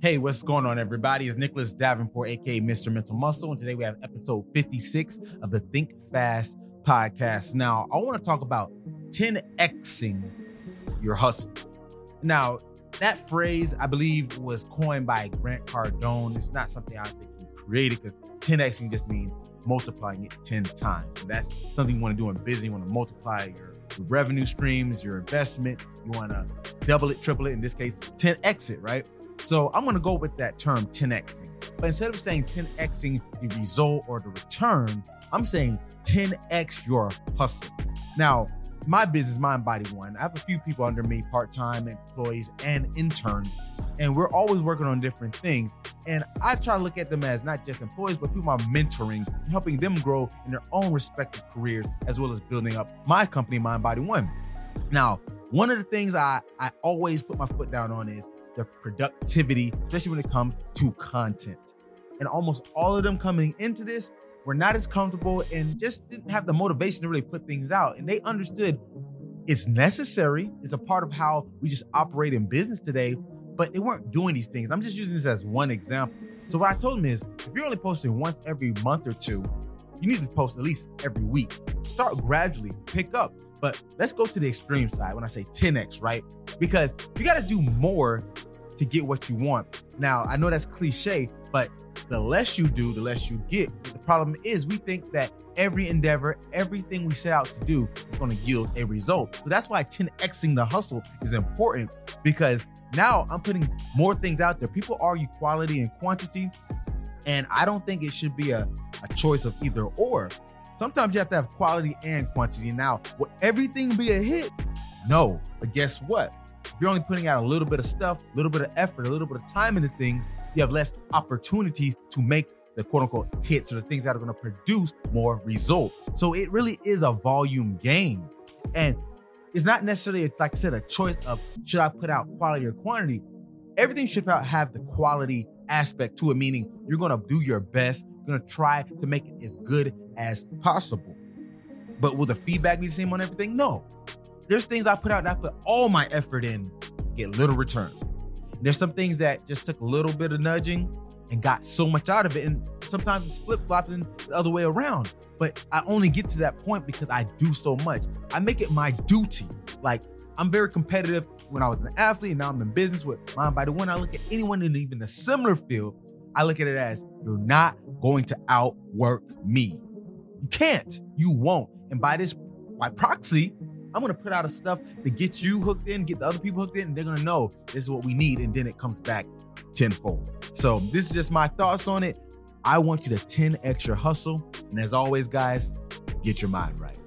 Hey, what's going on, everybody? It's Nicholas Davenport, aka Mr. Mental Muscle, and today we have episode 56 of the Think Fast podcast. Now, I want to talk about 10xing your hustle. Now, that phrase, I believe, was coined by Grant Cardone. It's not something I think he created because 10xing just means multiplying it 10 times. And that's something you want to do in business. You want to multiply your, your revenue streams, your investment. You want to double it, triple it, in this case, 10x it, right? So I'm going to go with that term 10xing. But instead of saying 10xing the result or the return, I'm saying 10x your hustle. Now, my business, Mind Body One, I have a few people under me, part time employees and interns, and we're always working on different things. And I try to look at them as not just employees, but people I'm mentoring, and helping them grow in their own respective careers, as well as building up my company, Mind Body One. Now, one of the things I, I always put my foot down on is the productivity, especially when it comes to content. And almost all of them coming into this were not as comfortable and just didn't have the motivation to really put things out. And they understood it's necessary, it's a part of how we just operate in business today, but they weren't doing these things. I'm just using this as one example. So, what I told them is if you're only posting once every month or two, you need to post at least every week. Start gradually, pick up. But let's go to the extreme side when I say 10x, right? Because you got to do more to get what you want. Now, I know that's cliche, but the less you do, the less you get. The problem is we think that every endeavor, everything we set out to do is going to yield a result. So that's why 10xing the hustle is important because now I'm putting more things out there. People argue quality and quantity, and I don't think it should be a, a choice of either or. Sometimes you have to have quality and quantity. Now, will everything be a hit? No. But guess what? If you're only putting out a little bit of stuff, a little bit of effort, a little bit of time into things, you have less opportunity to make the quote unquote hits or the things that are going to produce more results. So it really is a volume game. And it's not necessarily, like I said, a choice of should I put out quality or quantity. Everything should have the quality aspect to it, meaning you're going to do your best, you're going to try to make it as good as possible. But will the feedback be the same on everything? No. There's things I put out that I put all my effort in, get little return. There's some things that just took a little bit of nudging and got so much out of it. And sometimes it's flip flopping the other way around. But I only get to that point because I do so much. I make it my duty. Like I'm very competitive when I was an athlete and now I'm in business with Mind Body One. I look at anyone in even a similar field, I look at it as you're not going to outwork me. You can't. You won't. And by this, by proxy, I'm gonna put out a stuff to get you hooked in, get the other people hooked in, and they're gonna know this is what we need, and then it comes back tenfold. So this is just my thoughts on it. I want you to 10x your hustle, and as always, guys, get your mind right.